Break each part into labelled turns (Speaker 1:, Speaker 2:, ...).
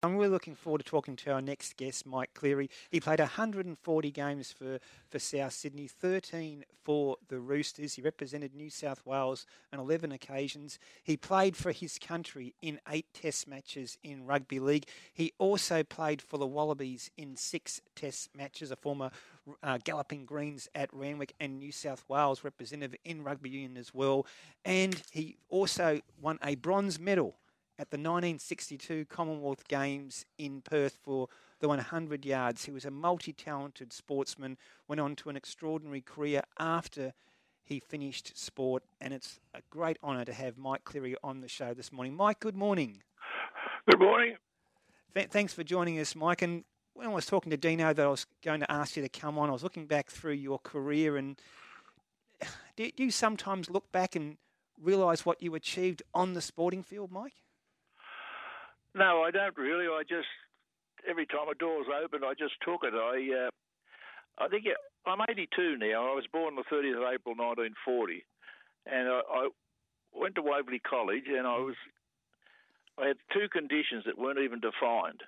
Speaker 1: I'm really looking forward to talking to our next guest, Mike Cleary. He played 140 games for, for South Sydney, 13 for the Roosters. He represented New South Wales on 11 occasions. He played for his country in eight Test matches in rugby league. He also played for the Wallabies in six Test matches, a former uh, Galloping Greens at Randwick and New South Wales representative in rugby union as well. And he also won a bronze medal at the 1962 Commonwealth Games in Perth for the 100 yards. He was a multi talented sportsman, went on to an extraordinary career after he finished sport, and it's a great honour to have Mike Cleary on the show this morning. Mike, good morning.
Speaker 2: Good morning.
Speaker 1: Th- thanks for joining us, Mike. And when I was talking to Dino that I was going to ask you to come on, I was looking back through your career, and do you sometimes look back and realise what you achieved on the sporting field, Mike?
Speaker 2: No, I don't really. I just every time a door's open, I just took it. I uh, I think it, I'm 82 now. I was born the 30th of April 1940, and I, I went to Waverley College, and I was I had two conditions that weren't even defined.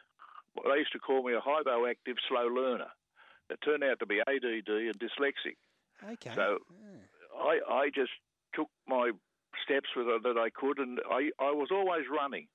Speaker 2: They used to call me a hypoactive slow learner. It turned out to be ADD and dyslexic.
Speaker 1: Okay.
Speaker 2: So. I I just took my steps with it that I could, and I I was always running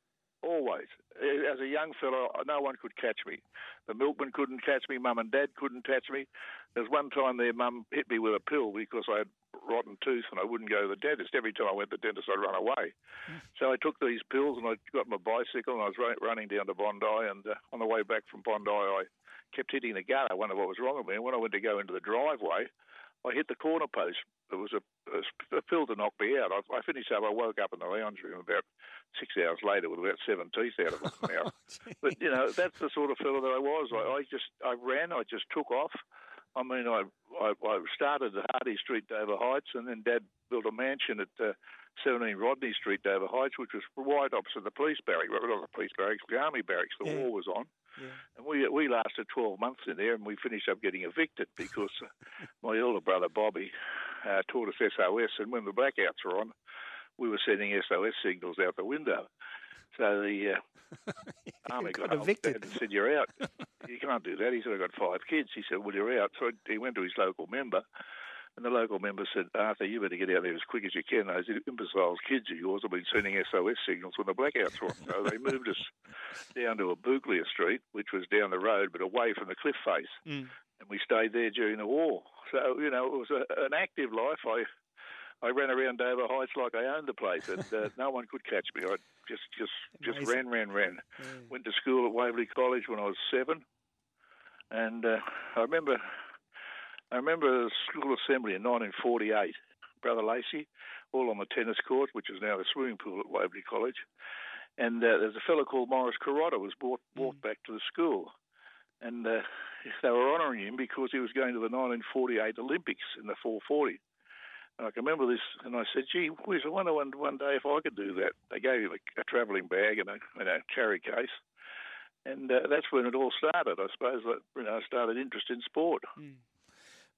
Speaker 2: always. As a young fellow, no one could catch me. The milkman couldn't catch me. Mum and Dad couldn't catch me. There's one time their mum hit me with a pill because I had rotten tooth and I wouldn't go to the dentist. Every time I went to the dentist, I'd run away. Mm. So I took these pills and I got my bicycle and I was running down to Bondi. And uh, on the way back from Bondi, I kept hitting the gutter. I wondered what was wrong with me. And when I went to go into the driveway, I hit the corner post. It was a, a, a pill to knock me out. I, I finished up. I woke up in the lounge room about six hours later with about seven teeth out of my mouth. But you know, that's the sort of fellow that I was. I, I just, I ran. I just took off. I mean, I, I, I started at Hardy Street, Dover Heights, and then Dad built a mansion at uh, 17 Rodney Street, Dover Heights, which was right opposite the police barracks. Well, not the police barracks, the army barracks. The yeah. war was on. Yeah. And we we lasted 12 months in there, and we finished up getting evicted because uh, my elder brother Bobby uh, taught us SOS, and when the blackouts were on, we were sending SOS signals out the window. So the uh, army got, got evicted and said, "You're out. you can't do that." He said, "I've got five kids." He said, "Well, you're out." So he went to his local member, and the local member said, Arthur, you better get out there as quick as you can. Those imbeciles kids of yours have been sending SOS signals when the blackouts were on. So they moved us down to a Booglia Street, which was down the road but away from the cliff face. Mm. And we stayed there during the war. So, you know, it was a, an active life. I I ran around Dover Heights like I owned the place, and uh, no one could catch me. I just, just, just ran, ran, ran. Yeah. Went to school at Waverley College when I was seven, and uh, I remember I remember the school assembly in 1948, Brother Lacey, all on the tennis court, which is now the swimming pool at Waverley College. And uh, there's a fellow called Morris Curotta was brought, brought mm. back to the school. And uh, they were honouring him because he was going to the 1948 Olympics in the 440. And I can remember this, and I said, "Gee whiz, I wonder one, one day if I could do that." They gave him a, a travelling bag and a, and a carry case, and uh, that's when it all started. I suppose that you know, I started interest in sport. Mm.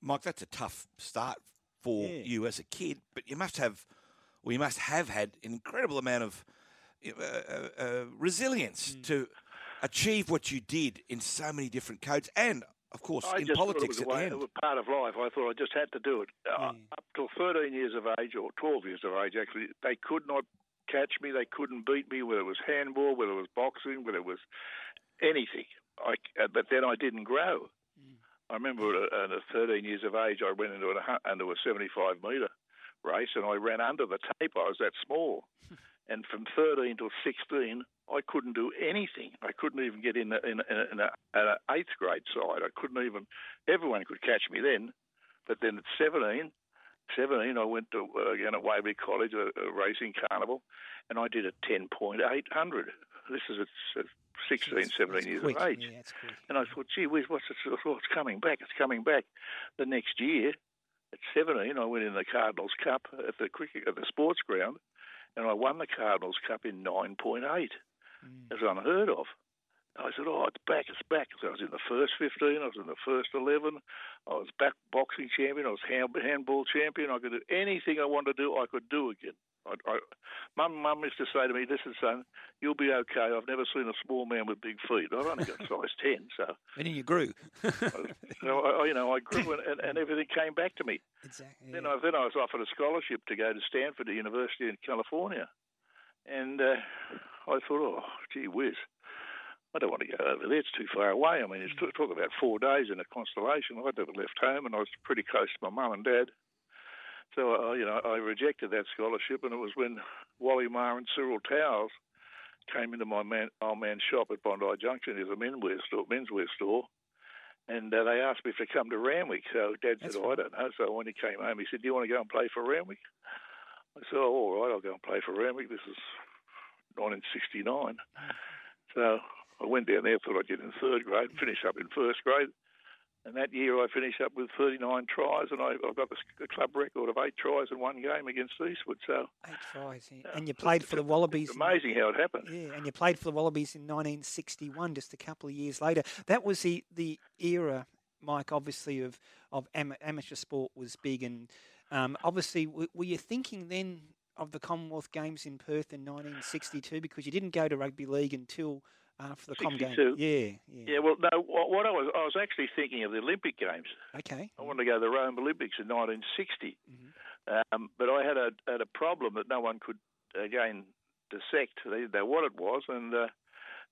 Speaker 3: Mike, that's a tough start for yeah. you as a kid, but you must have, well, you must have had an incredible amount of uh, uh, uh, resilience mm. to achieve what you did in so many different codes, and of course
Speaker 2: I
Speaker 3: in politics
Speaker 2: it
Speaker 3: was,
Speaker 2: it was part of life. I thought I just had to do it. Uh, up till 13 years of age, or 12 years of age, actually, they could not catch me. They couldn't beat me, whether it was handball, whether it was boxing, whether it was anything. I, uh, but then I didn't grow. I remember at, at 13 years of age, I went into a, into a 75 metre race and I ran under the tape. I was that small. and from 13 to 16, I couldn't do anything. I couldn't even get in, a, in, in an eighth grade side. I couldn't even, everyone could catch me then. But then at 17, 17, I went to, uh, again at Waverley College, a, a racing carnival, and I did a 10.800. This is at, at 16, 17 years
Speaker 1: quick.
Speaker 2: of age.
Speaker 1: Yeah,
Speaker 2: and I thought, gee whiz, what's it? It's coming back. It's coming back. The next year, at 17, I went in the Cardinals Cup at the cricket at the sports ground, and I won the Cardinals Cup in 9.8. Mm. It's unheard of. I said, "Oh, it's back! It's back!" So I was in the first 15. I was in the first 11. I was back boxing champion. I was handball champion. I could do anything I wanted to do. I could do again. I, I, Mum, Mum used to say to me, "Listen, son, you'll be okay. I've never seen a small man with big feet. I've only got size ten, so."
Speaker 1: And then you grew.
Speaker 2: so I, you know, I grew, and, and everything came back to me.
Speaker 1: Exactly.
Speaker 2: Then I then I was offered a scholarship to go to Stanford University in California, and uh, I thought, oh, gee whiz. I don't want to go over there. It's too far away. I mean, it's mm. talk about four days in a constellation. I'd never left home, and I was pretty close to my mum and dad. So, uh, you know, I rejected that scholarship, and it was when Wally Marr and Cyril Towers came into my man, old man's shop at Bondi Junction. There's a menswear store, menswear store, and uh, they asked me if to come to Randwick. So Dad That's said, oh, I don't know. So when he came home, he said, Do you want to go and play for Randwick? I said, Oh, all right, I'll go and play for Randwick. This is 1969. Mm. So I went down there, thought I'd get in third grade, finish up in first grade. And that year I finished up with 39 tries, and I, I got the club record of eight tries in one game against Eastwood. So
Speaker 1: eight tries, yeah. and you played for the Wallabies.
Speaker 2: amazing in, how it happened.
Speaker 1: Yeah, and you played for the Wallabies in 1961, just a couple of years later. That was the the era, Mike. Obviously, of of amateur sport was big, and um, obviously, were you thinking then of the Commonwealth Games in Perth in 1962 because you didn't go to rugby league until after the Com game. Yeah,
Speaker 2: yeah. Yeah. Well, no. What, I was, I was actually thinking of the Olympic Games.
Speaker 1: Okay.
Speaker 2: I wanted to go to the Rome Olympics in 1960, mm-hmm. um, but I had a had a problem that no one could again dissect they, they, what it was, and. Uh,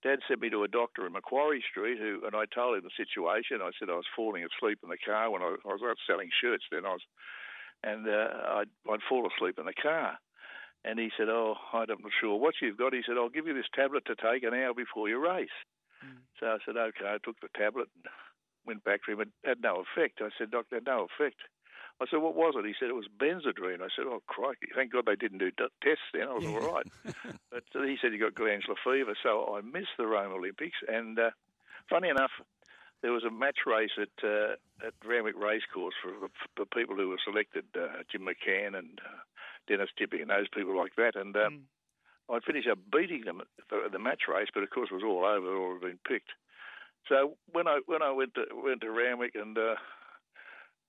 Speaker 2: Dad sent me to a doctor in Macquarie Street, who and I told him the situation. I said I was falling asleep in the car when I, I was out selling shirts. Then I was, and uh, I'd, I'd fall asleep in the car. And he said, Oh, I'm not sure what you've got. He said, I'll give you this tablet to take an hour before your race. Mm. So I said, Okay. I took the tablet and went back to him. It had no effect. I said, Doctor, had no effect. I said, what was it? He said, it was Benzedrine. I said, oh, crikey. Thank God they didn't do tests then. I was yeah. all right. but uh, he said he got glandular fever. So I missed the Rome Olympics. And uh, funny enough, there was a match race at uh, at Randwick Racecourse for the people who were selected, uh, Jim McCann and uh, Dennis Tipping and those people like that. And um, mm. I finished up beating them at the, match race, but of course it was all over, it all had been picked. So when I when I went to went to Randwick and uh,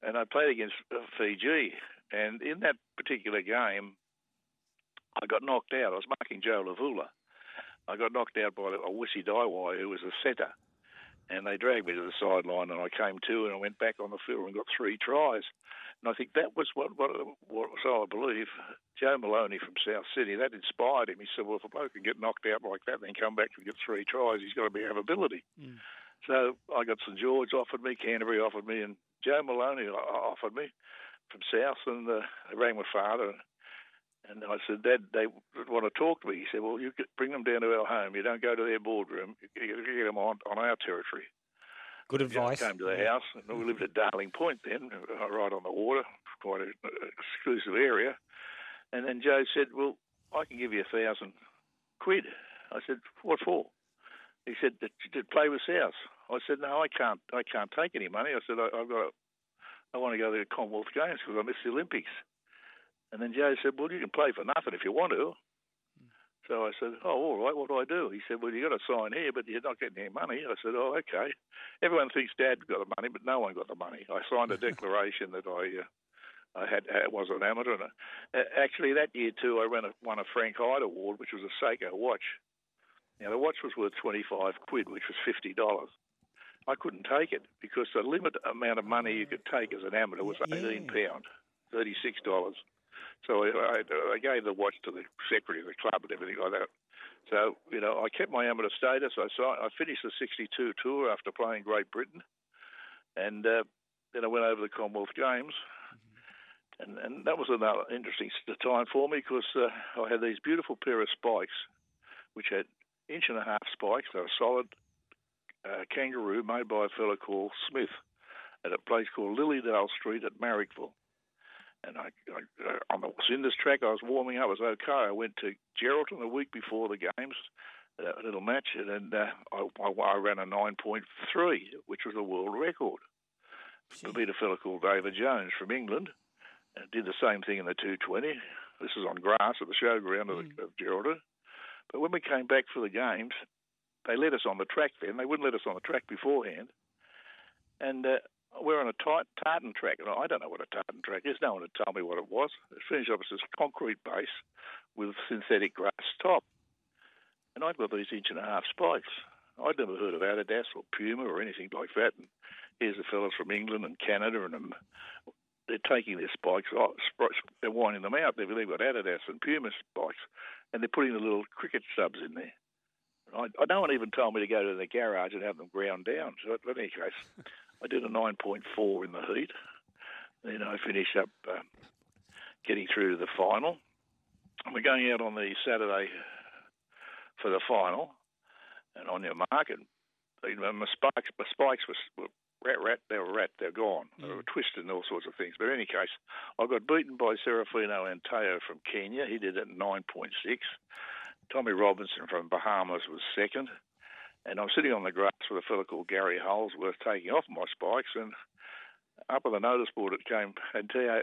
Speaker 2: and I played against uh, Fiji, and in that particular game, I got knocked out. I was marking Joe Lavula. I got knocked out by a Wissy Daiwai, who was a setter, and they dragged me to the sideline, and I came to, and I went back on the field and got three tries. And I think that was what, what, what so I believe, Joe Maloney from South Sydney, that inspired him. He said, well, if a bloke can get knocked out like that and then come back and get three tries, he's got to be have ability. Mm. So I got St George offered me, Canterbury offered me, and Joe Maloney offered me from South, and uh, they rang my father. And I said, Dad, they want to talk to me. He said, Well, you bring them down to our home. You don't go to their boardroom. You get them on, on our territory.
Speaker 1: Good advice.
Speaker 2: I came to the house, and we lived at Darling Point then, uh, right on the water, quite an exclusive area. And then Joe said, "Well, I can give you a thousand quid." I said, "What for?" He said, "To, play with South." I said, "No, I can't. I can't take any money." I said, I, "I've got. I want to go to the Commonwealth Games because I missed the Olympics." And then Joe said, "Well, you can play for nothing if you want to." So I said, "Oh, all right. What do I do?" He said, "Well, you got to sign here, but you're not getting any money." I said, "Oh, okay." Everyone thinks Dad got the money, but no one got the money. I signed a declaration that I. Uh, I had was an amateur. And, uh, actually, that year too, I won a, won a Frank Hyde Award, which was a Seiko watch. Now the watch was worth twenty five quid, which was fifty dollars. I couldn't take it because the limit amount of money you could take as an amateur was eighteen pound, thirty six dollars. So I, I, gave the watch to the secretary of the club and everything like that. So, you know, I kept my amateur status. I saw, I finished the 62 tour after playing Great Britain. And uh, then I went over the Commonwealth Games. And, and that was another interesting time for me because uh, I had these beautiful pair of spikes, which had inch and a half spikes. They were solid uh, kangaroo made by a fellow called Smith at a place called Lilydale Street at Marrickville and I, I, uh, on the Cinders track, I was warming up. I was okay. I went to Geraldton the week before the games, a little match, and uh, I, I, ran a 9.3, which was a world record. I beat a fellow called David Jones from England, and did the same thing in the 220. This is on grass at the showground mm. of, of Geraldton. But when we came back for the games, they let us on the track then. They wouldn't let us on the track beforehand. And uh, we're on a tight tartan track, and I don't know what a tartan track is. No one had told me what it was. It finished up as this concrete base with synthetic grass top, and I've got these inch and a half spikes. I'd never heard of Adidas or Puma or anything like that. And here's the fellas from England and Canada, and they're taking their spikes, oh, they're winding them out. They've, got Adidas and Puma spikes, and they're putting the little cricket subs in there. I, I, no one even told me to go to the garage and have them ground down. So, in any case, I did a 9.4 in the heat. Then I finished up uh, getting through to the final. We're going out on the Saturday for the final, and on your market, my spikes, my spikes were, were rat, rat, they were rat, they're gone. Mm. They were twisted and all sorts of things. But in any case, I got beaten by Seraphino Antao from Kenya. He did it 9.6. Tommy Robinson from Bahamas was second. And I'm sitting on the grass with a fellow called Gary Holdsworth taking off my spikes, and up on the notice board it came Antao,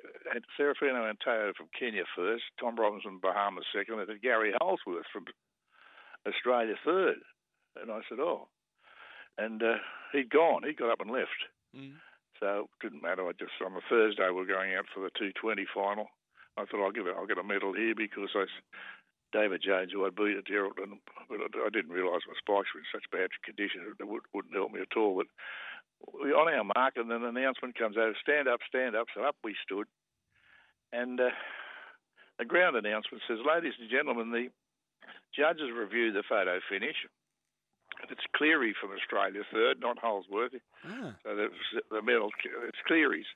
Speaker 2: Seraphino Antao from Kenya first, Tom Robinson Bahamas second, and then Gary Holdsworth from Australia third. And I said, oh. And uh, he'd gone. He got up and left. Mm. So it didn't matter. I just on the Thursday we're going out for the 220 final. I thought I'll give it. I'll get a medal here because I, David Jones, who I beat at Geraldton, but I, I didn't realise my spikes were in such bad condition it would, wouldn't help me at all. But we, on our mark, and then an announcement comes out: stand up, stand up. So up we stood, and uh, the ground announcement says, "Ladies and gentlemen, the judges review the photo finish." It's Cleary from Australia third, not Holsworthy. Ah. So the, the medal, it's Cleary's.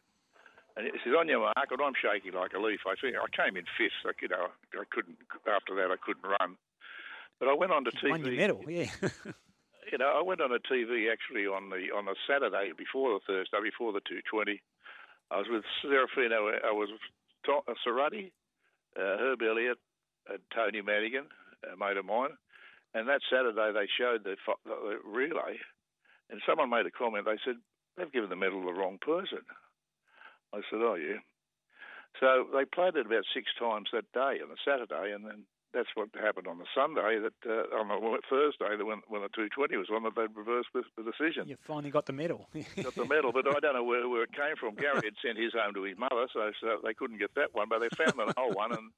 Speaker 2: And it says, on your mark, and I'm shaking like a leaf. I think I came in fifth. Like, you know, I couldn't, after that, I couldn't run. But I went on to TV.
Speaker 1: Won your medal, yeah.
Speaker 2: you know, I went on a TV actually on the on a Saturday before the Thursday, before the 220. I was with Seraphino, I was with Tom, uh, Sarati, uh, Herb Elliott, and Tony Madigan, a mate of mine. And that Saturday they showed the, the relay, and someone made a comment. They said they've given the medal to the wrong person. I said, oh yeah. So they played it about six times that day on a Saturday, and then that's what happened on the Sunday. That uh, on the Thursday, when when the 220 was on, that they'd reversed the, the decision.
Speaker 1: You finally got the medal.
Speaker 2: got the medal, but I don't know where, where it came from. Gary had sent his home to his mother, so, so they couldn't get that one, but they found the whole one, and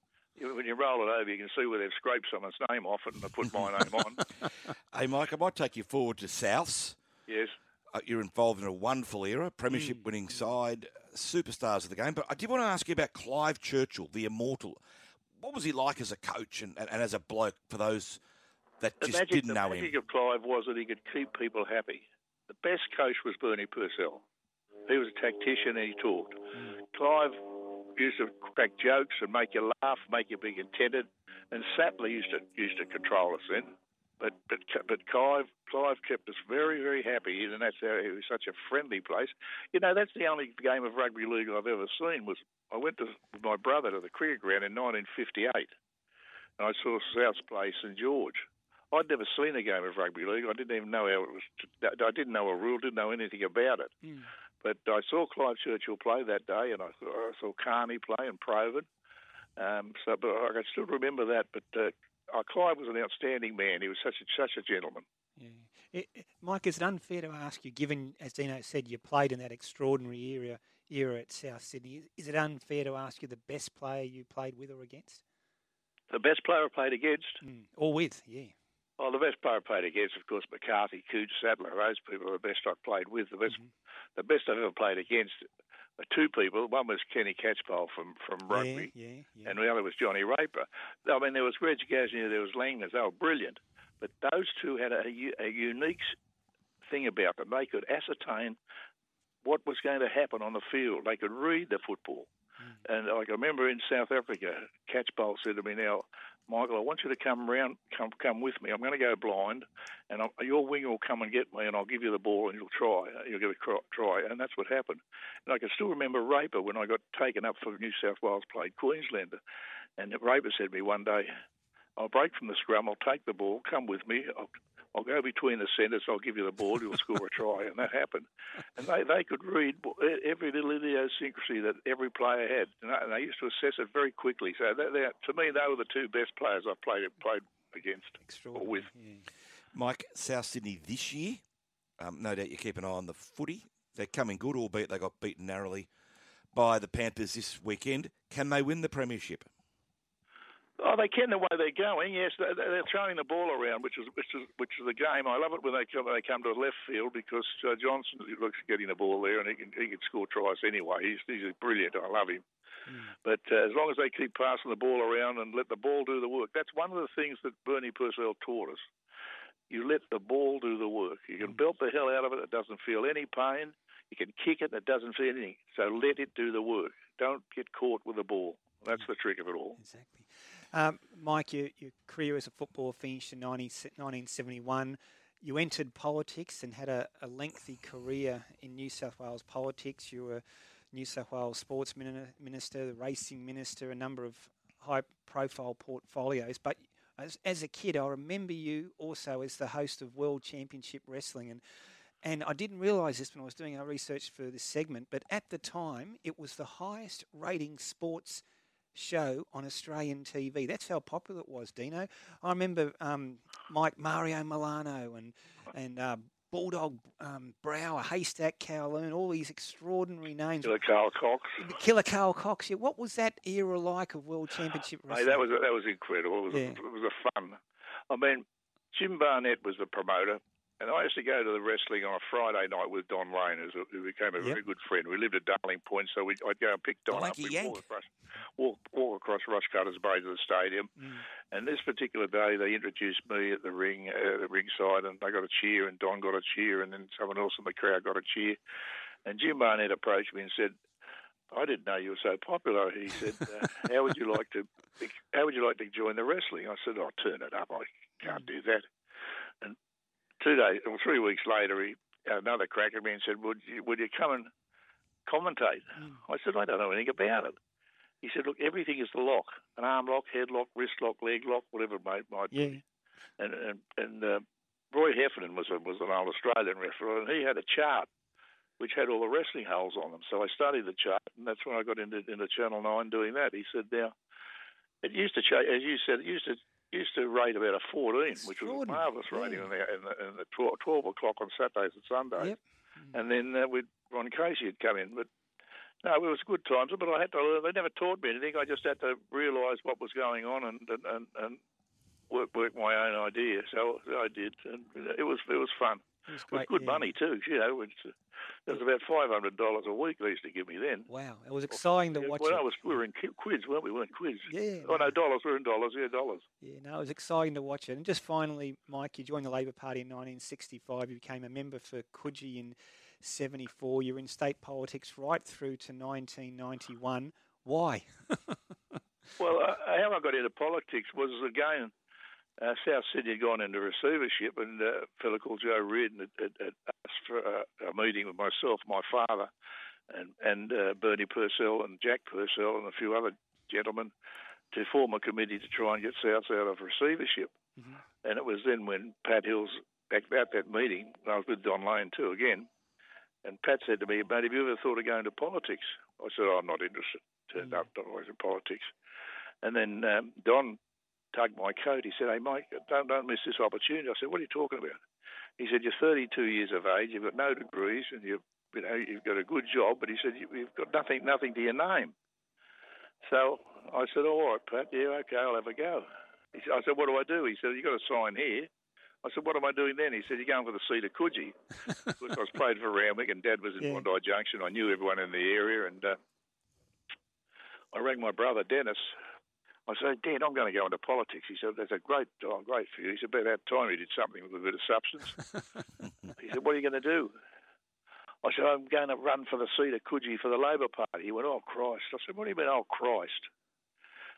Speaker 2: when you roll it over, you can see where they've scraped someone's name off it and they put my name on.
Speaker 3: hey, Mike, I might take you forward to Souths.
Speaker 2: Yes.
Speaker 3: Uh, you're involved in a wonderful era, premiership mm. winning side, superstars of the game. But I did want to ask you about Clive Churchill, the immortal. What was he like as a coach and, and, and as a bloke for those that
Speaker 2: the
Speaker 3: just
Speaker 2: magic,
Speaker 3: didn't know him?
Speaker 2: The magic of Clive was that he could keep people happy. The best coach was Bernie Purcell. He was a tactician and he talked. Clive used to crack jokes and make you laugh, make you be contented. And Sattler used to used to control us then. But but but Clive Clive kept us very very happy, and that's how it was such a friendly place. You know, that's the only game of rugby league I've ever seen. Was I went to with my brother to the cricket ground in 1958, and I saw South play St George. I'd never seen a game of rugby league. I didn't even know how it was. I didn't know a rule. Didn't know anything about it. Mm. But I saw Clive Churchill play that day, and I saw, I saw Kearney play and Provan. Um, so, but I can still remember that. But uh, uh, Clive was an outstanding man. He was such a, such a gentleman.
Speaker 1: Yeah. It, it, Mike, is it unfair to ask you, given, as Dino said, you played in that extraordinary era, era at South Sydney, is it unfair to ask you the best player you played with or against?
Speaker 2: The best player I played against?
Speaker 1: Mm, or with, yeah.
Speaker 2: Well, the best player I played against, of course, McCarthy, Cooch, Sattler. Those people are the best I've played with. The best mm-hmm the best I've ever played against two people. One was Kenny Catchpole from, from rugby,
Speaker 1: yeah, yeah, yeah.
Speaker 2: and the other was Johnny Raper. I mean, there was Reg Gasnier, there was Langlands. They were brilliant. But those two had a, a unique thing about them. They could ascertain what was going to happen on the field. They could read the football. Mm. And like I remember in South Africa, Catchpole said to me, "Now, Michael, I want you to come round, come come with me. I'm going to go blind, and I'll, your winger will come and get me, and I'll give you the ball, and you'll try. Uh, you'll give it a try, and that's what happened. And I can still remember Raper when I got taken up for New South Wales, played Queenslander, and Raper said to me one day, "I'll break from the scrum. I'll take the ball. Come with me. I'll, I'll go between the centres. I'll give you the ball. You'll score a try, and that happened. And they, they could read every little idiosyncrasy that every player had, and they used to assess it very quickly. So they, they, to me, they were the two best players I've played played against or with.
Speaker 3: Yeah. Mike, South Sydney this year. Um, no doubt you keep an eye on the footy They're coming good, albeit they got beaten narrowly by the Panthers this weekend. Can they win the premiership?
Speaker 2: Oh, they can the way they're going. Yes, they're, throwing the ball around, which is which is which is the game. I love it when they come they come to left field because uh, Johnson looks getting the ball there and he can he can score tries anyway. He's he's brilliant. I love him. Mm. But uh, as long as they keep passing the ball around and let the ball do the work, that's one of the things that Bernie Purcell taught us. You let the ball do the work. You can mm. belt the hell out of it. It doesn't feel any pain. You can kick it. It doesn't feel anything. So let it do the work. Don't get caught with the ball. That's the trick of it all.
Speaker 1: Exactly. Um, Mike, your, your, career as a footballer finished in 19, 1971. You entered politics and had a, a, lengthy career in New South Wales politics. You were New South Wales sports minister, the racing minister, a number of high profile portfolios. But as, as a kid, I remember you also as the host of World Championship Wrestling. And and I didn't realise this when I was doing our research for this segment, but at the time, it was the highest rating sports show on Australian TV. That's how popular it was, Dino. I remember um, Mike Mario Milano and and uh, Bulldog um, Brower, Haystack Calhoun, all these extraordinary names.
Speaker 2: Killer Karl Kox.
Speaker 1: Killer Karl Kox. Yeah. What was that era like of World Championship wrestling?
Speaker 2: That was that was incredible. It was, yeah. a, it was a fun. I mean, Jim Barnett was the promoter. And I used to go to the wrestling on a Friday night with Don Lane, who became a yep. very good friend. We lived at Darling Point, so we'd, I'd go and pick Don
Speaker 3: like
Speaker 2: up. We'd
Speaker 3: walk
Speaker 2: across, walk, walk across Rushcutters Bay to the stadium. Mm. And this particular day, they introduced me at the ring, uh, the ringside, and they got a cheer, and Don got a cheer, and then someone else in the crowd got a cheer. And Jim Barnett approached me and said, I didn't know you were so popular. He said, uh, "How would you like to? How would you like to join the wrestling?" I said, "I'll oh, turn it up. I can't do that." And two days or three weeks later, he another crack at me and said, "Would you, would you come and commentate?" Mm. I said, "I don't know anything about it." He said, "Look, everything is the lock: an arm lock, head lock, wrist lock, leg lock, whatever it might, might
Speaker 1: yeah.
Speaker 2: be." And and, and uh, Roy Heffernan was a, was an old Australian referee, and he had a chart which had all the wrestling holes on them. So I studied the chart, and that's when I got into into Channel Nine doing that. He said, "Now." It used to change, as you said. It used to used to rate about a 14, which was a marvellous rating in the, in the, in the 12, 12, o'clock on Saturdays and Sundays. Yep. And then uh, we'd, Ron Casey had come in. But no, it was good times, but I had to learn. They never taught me anything. I just had to realise what was going on and, and, and, and work, work my own idea. So I did. And it was, it was fun. It was, good yeah. money, too. You know, it's, it was about five hundred dollars a week they used to give me then.
Speaker 1: Wow, it was exciting to watch.
Speaker 2: Well,
Speaker 1: it.
Speaker 2: I was we were in quids, weren't we? we weren't quids.
Speaker 1: Yeah.
Speaker 2: Oh no, dollars. We are in dollars. Yeah, dollars.
Speaker 1: Yeah, no, it was exciting to watch it. And just finally, Mike, you joined the Labor Party in 1965. You became a member for Coogee in '74. You were in state politics right through to 1991. Why?
Speaker 2: well, uh, how I got into politics was again uh, South Sydney had gone into receivership, and uh, a fellow called Joe Reardon had, had, had asked for a, a, meeting with myself, my father, and, and uh, Bernie Purcell and Jack Purcell and a few other gentlemen to form a committee to try and get South out of receivership. Mm-hmm. And it was then when Pat Hills, back at that meeting, I was with Don Lane too again, and Pat said to me, "Mate, have you ever thought of going to politics?" I said, oh, "I'm not interested." Turned mm-hmm. up, in politics. And then um, Don tugged my coat. He said, "Hey, Mike, don't don't miss this opportunity." I said, "What are you talking about?" He said, "You're 32 years of age. You've got no degrees, and you've you know you've got a good job." But he said, "You've got nothing nothing to your name." So I said, "All right, Pat. Yeah, okay, I'll have a go." He said, I said, "What do I do?" He said, You've got to sign here." I said, "What am I doing then?" He said, "You're going for the seat of Coogee." because I was played for Randwick, and Dad was in yeah. Bondi Junction. I knew everyone in the area, and uh, I rang my brother Dennis, I said, Dad, I'm going to go into politics. He said, that's a great, oh, great for you. He said, about that time you did something with a bit of substance. he said, what are you going to do? I said, I'm going to run for the seat of Coogee for the Labor Party. He went, oh, Christ. I said, what do you mean, oh, Christ?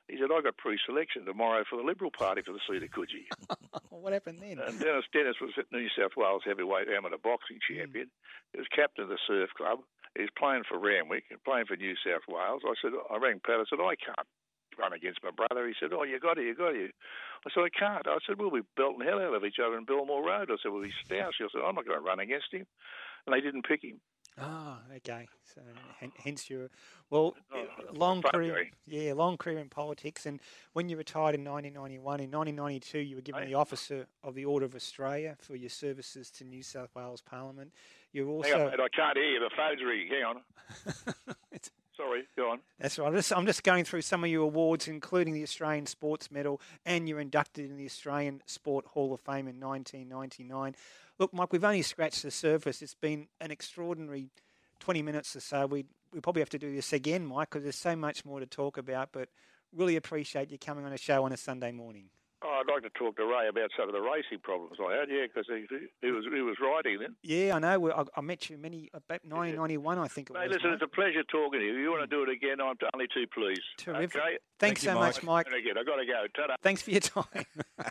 Speaker 2: He said, I got pre-selection tomorrow for the Liberal Party for the seat of Coogee.
Speaker 1: what happened then?
Speaker 2: And Dennis Dennis was New South Wales heavyweight amateur boxing champion. Mm. He was captain of the surf club. He was playing for Randwick and playing for New South Wales. I said, I rang Pat. I said, I can't run against my brother. He said, "Oh, you got it, you got it." I said, "I can't." I said, "We'll be belting hell out of each other in Belmore Road." I said, "Well, he's Stousey." I said, "I'm not going to run against him," and they didn't pick him.
Speaker 1: Ah, okay. So hence your well,
Speaker 2: Oh,
Speaker 1: long career. Yeah, long career in politics. And when you retired in 1991, in 1992, you were given the Officer of the Order of Australia for your services to New South Wales Parliament. You're
Speaker 2: Hang on,
Speaker 1: also
Speaker 2: mate, I can't hear you. The phone's ringing. Hang on. Sorry, go on.
Speaker 1: That's right. I'm just, I'm just going through some of your awards, including the Australian Sports Medal, and you're inducted in the Australian Sport Hall of Fame in 1999. Look, Mike, we've only scratched the surface. It's been an extraordinary 20 minutes or so. We we probably have to do this again, Mike, because there's so much more to talk about. But really appreciate you coming on a show on a Sunday morning.
Speaker 2: Oh, I'd like to talk to Ray about some of the racing problems I had. Yeah, because he, he was he was riding then.
Speaker 1: Yeah, I know. I, I met you many uh, about 1991, I think it
Speaker 2: Mate,
Speaker 1: was.
Speaker 2: listen,
Speaker 1: mate.
Speaker 2: it's a pleasure talking to you. If you want to do it again, I'm only too pleased.
Speaker 1: Terrific.
Speaker 2: Okay?
Speaker 1: Thanks
Speaker 3: Thank you,
Speaker 1: so much, Mike.
Speaker 2: And again, i got to go. Ta-da.
Speaker 1: Thanks for your time.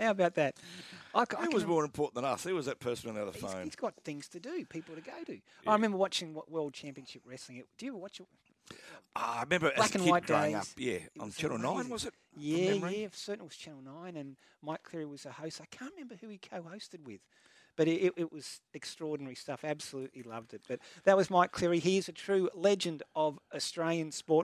Speaker 1: How about that? I, c- I
Speaker 3: Who was more important than us? Who was that person on the other
Speaker 1: He's,
Speaker 3: phone?
Speaker 1: he's got things to do, people to go to.
Speaker 3: Yeah.
Speaker 1: I remember watching what World Championship Wrestling. Do you ever watch it?
Speaker 3: Ah, I remember
Speaker 1: Black
Speaker 3: a
Speaker 1: and white
Speaker 3: growing
Speaker 1: days.
Speaker 3: up. Yeah,
Speaker 1: It
Speaker 3: on Channel Nine
Speaker 1: amazing.
Speaker 3: was it?
Speaker 1: Yeah, yeah, certainly it was Channel 9, and Mike Cleary was a host. I can't remember who he co hosted with, but it, it, it was extraordinary stuff. Absolutely loved it. But that was Mike Cleary. He is a true legend of Australian sport.